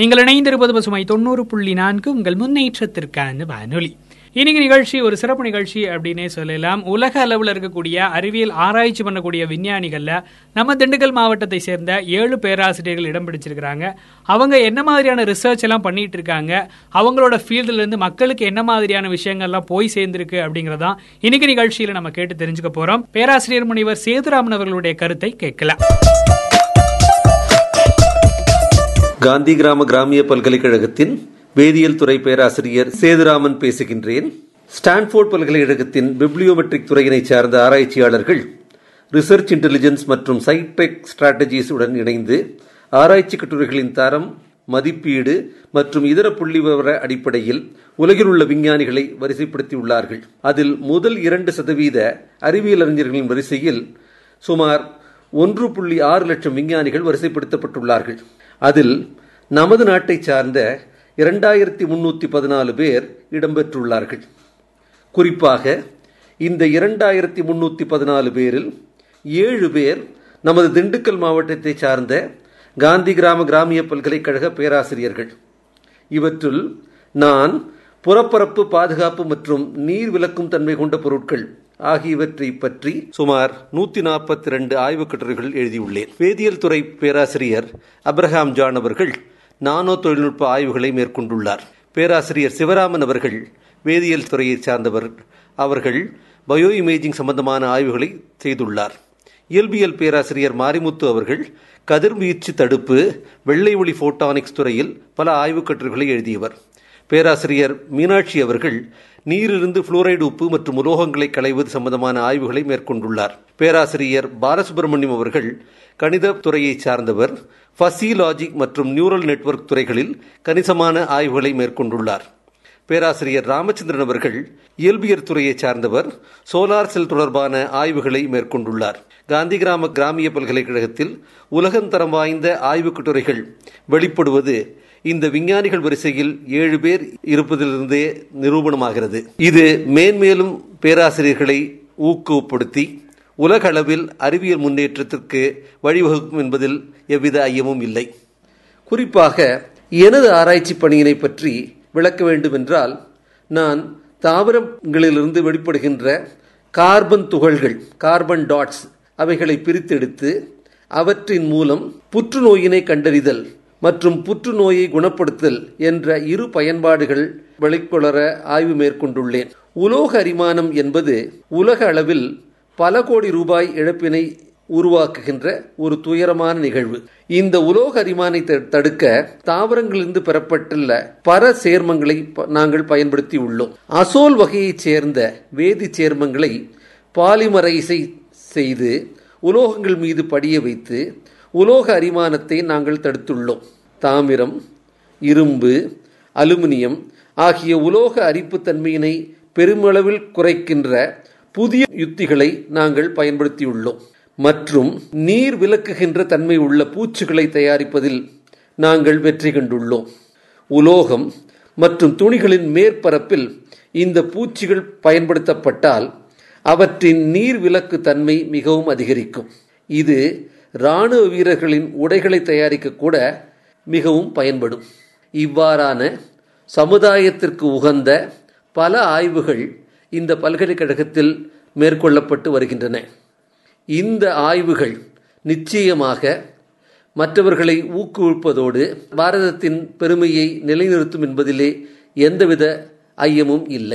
நீங்கள் இணைந்திருப்பது பசுமை தொண்ணூறு புள்ளி நான்கு. உங்கள் முன்னேற்றத்திற்கான வானொலி. இன்னைக்கு நிகழ்ச்சி ஒரு சிறப்பு நிகழ்ச்சி அப்படின்னே சொல்லலாம். உலக அளவில் இருக்கக்கூடிய அறிவியல் ஆராய்ச்சி பண்ணக்கூடிய விஞ்ஞானிகள்ல நம்ம திண்டுக்கல் மாவட்டத்தை சேர்ந்த ஏழு பேராசிரியர்கள் இடம் பிடிச்சிருக்கிறாங்க. அவங்க என்ன மாதிரியான ரிசர்ச் எல்லாம் பண்ணிட்டு இருக்காங்க? அவங்களோட ஃபீல்டுல இருந்து மக்களுக்கு என்ன மாதிரியான விஷயங்கள்லாம் போய் சேர்ந்திருக்கு அப்படிங்கறதான் இன்னைக்கு நிகழ்ச்சியில நம்ம கேட்டு தெரிஞ்சுக்க போறோம். பேராசிரியர் முனிவர் சேதுராமன் அவர்களுடைய கருத்தை கேட்கலாம். காந்தி கிராம கிராமிய பல்கலைக்கழகத்தின் வேதியியல் துறை பேராசிரியர் சேதுராமன் பேசுகின்றேன். ஸ்டான்ஃபோர்ட் பல்கலைக்கழகத்தின் பிப்ளியோமெட்ரிக் துறையினைச் சார்ந்த ஆராய்ச்சியாளர்கள் ரிசர்ச் இன்டெலிஜென்ஸ் மற்றும் சைடெக் ஸ்ட்ராட்டஜிஸ் உடன் இணைந்து ஆராய்ச்சி கட்டுரைகளின் தரம் மதிப்பீடு மற்றும் இதர புள்ளி விவர அடிப்படையில் உலகில் உள்ள விஞ்ஞானிகளை வரிசைப்படுத்தியுள்ளார்கள். அதில் முதல் இரண்டு சதவீத அறிவியல் அறிஞர்களின் வரிசையில் சுமார் ஒன்று புள்ளி ஆறு லட்சம் விஞ்ஞானிகள் வரிசைப்படுத்தப்பட்டுள்ளார்கள். அதில் நமது நாட்டை சார்ந்த இரண்டாயிரத்தி முன்னூற்றி பதினாலு பேர் இடம்பெற்றுள்ளார்கள். குறிப்பாக இந்த இரண்டாயிரத்தி முன்னூற்றி பதினாலு பேரில் ஏழு பேர் நமது திண்டுக்கல் மாவட்டத்தை சார்ந்த காந்தி கிராம கிராமிய பல்கலைக்கழக பேராசிரியர்கள். இவற்றுள் நான் புறப்பரப்பு பாதுகாப்பு மற்றும் நீர் விலக்கும் தன்மை கொண்ட பொருட்கள் ஆகியவற்றை பற்றி சுமார் நூத்தி நாற்பத்தி ரெண்டு ஆய்வுக் கட்டுரைகள் எழுதியுள்ளேன். வேதியியல் துறை பேராசிரியர் அப்ரஹாம் ஜான் அவர்கள் நானோ தொழில்நுட்ப ஆய்வுகளை மேற்கொண்டுள்ளார். பேராசிரியர் சிவராமன் அவர்கள் வேதியியல் துறையை சார்ந்தவர் அவர்கள் பயோ இமேஜிங் சம்பந்தமான ஆய்வுகளை செய்துள்ளார். இயல்பியல் பேராசிரியர் மாரிமுத்து அவர்கள் கதிர்வீச்சு தடுப்பு வெள்ளை ஒளி போட்டானிக்ஸ் துறையில் பல ஆய்வுக் கட்டுரைகளை எழுதியவர். பேராசிரியர் மீனாட்சி அவர்கள் நீரிலிருந்து புளோரைடு உப்பு மற்றும் உலோகங்களை களைவது சம்பந்தமான ஆய்வுகளை மேற்கொண்டுள்ளார். பேராசிரியர் பாலசுப்ரமணியம் அவர்கள் கணித துறையை சார்ந்தவர் பசிலாஜிக் மற்றும் நியூரல் நெட்வொர்க் துறைகளில் கணிசமான ஆய்வுகளை மேற்கொண்டுள்ளார். பேராசிரியர் ராமச்சந்திரன் அவர்கள் இயல்பியற் துறையை சார்ந்தவர் சோலார் செல் தொடர்பான ஆய்வுகளை மேற்கொண்டுள்ளார். காந்தி கிராம கிராமிய பல்கலைக்கழகத்தில் உலகந்தரம் வாய்ந்த ஆய்வுக் கட்டுரைகள் வெளிப்படுவது இந்த விஞ்ஞானிகள் வரிசையில் ஏழு பேர் இருப்பதிலிருந்தே நிரூபணமாகிறது. இது மேன்மேலும் பேராசிரியர்களை ஊக்குவப்படுத்தி உலக அளவில் அறிவியல் முன்னேற்றத்திற்கு வழிவகுக்கும் என்பதில் எவ்வித ஐயமும் இல்லை. குறிப்பாக எனது ஆராய்ச்சி பணியினை பற்றி விளக்க வேண்டுமென்றால் நான் தாவரங்களிலிருந்து வெளிப்படுகின்ற கார்பன் துகள்கள் கார்பன் டாட்ஸ் அவைகளை பிரித்தெடுத்து அவற்றின் மூலம் புற்றுநோயினை கண்டறிதல் மற்றும் புற்றுநோயை குணப்படுத்தல் என்ற இரு பயன்பாடுகள் வெளிக்கொளர ஆய்வு மேற்கொண்டுள்ளேன். உலோக அரிமானம் என்பது உலக அளவில் பல கோடி ரூபாய் இழப்பினை உருவாக்குகின்ற ஒரு துயரமான நிகழ்வு. இந்த உலோக அரிமானை தடுக்க தாவரங்களிலிருந்து பெறப்பட்டுள்ள பல சேர்மங்களை நாங்கள் பயன்படுத்தி உள்ளோம். அசோல் வகையைச் சேர்ந்த வேதி சேர்மங்களை பாலிமரைசை செய்து உலோகங்கள் மீது படிய வைத்து உலோக அரிமானத்தை நாங்கள் தடுத்துள்ளோம். தாமிரம் இரும்பு அலுமினியம் ஆகிய உலோக அரிப்புத்தன்மையினை பெருமளவில் குறைக்கின்ற புதிய யுத்திகளை நாங்கள் பயன்படுத்தியுள்ளோம். மற்றும் நீர் விலக்குகின்ற தன்மை உள்ள பூச்சுகளை தயாரிப்பதில் நாங்கள் வெற்றி கண்டுள்ளோம். உலோகம் மற்றும் துணிகளின் மேற்பரப்பில் இந்த பூச்சிகள் பயன்படுத்தப்பட்டால் அவற்றின் நீர் விலக்கு தன்மை மிகவும் அதிகரிக்கும். இது இராணுவ வீரர்களின் உடைகளை தயாரிக்க கூட மிகவும் பயன்படும். இவ்வாறான சமுதாயத்திற்கு உகந்த பல ஆய்வுகள் இந்த பல்கலைக்கழகத்தில் மேற்கொள்ளப்பட்டு வருகின்றன. இந்த ஆய்வுகள் நிச்சயமாக மற்றவர்களை ஊக்குவிப்பதோடு பாரதத்தின் பெருமையை நிலைநிறுத்தும் என்பதிலே எந்தவித ஐயமும் இல்லை.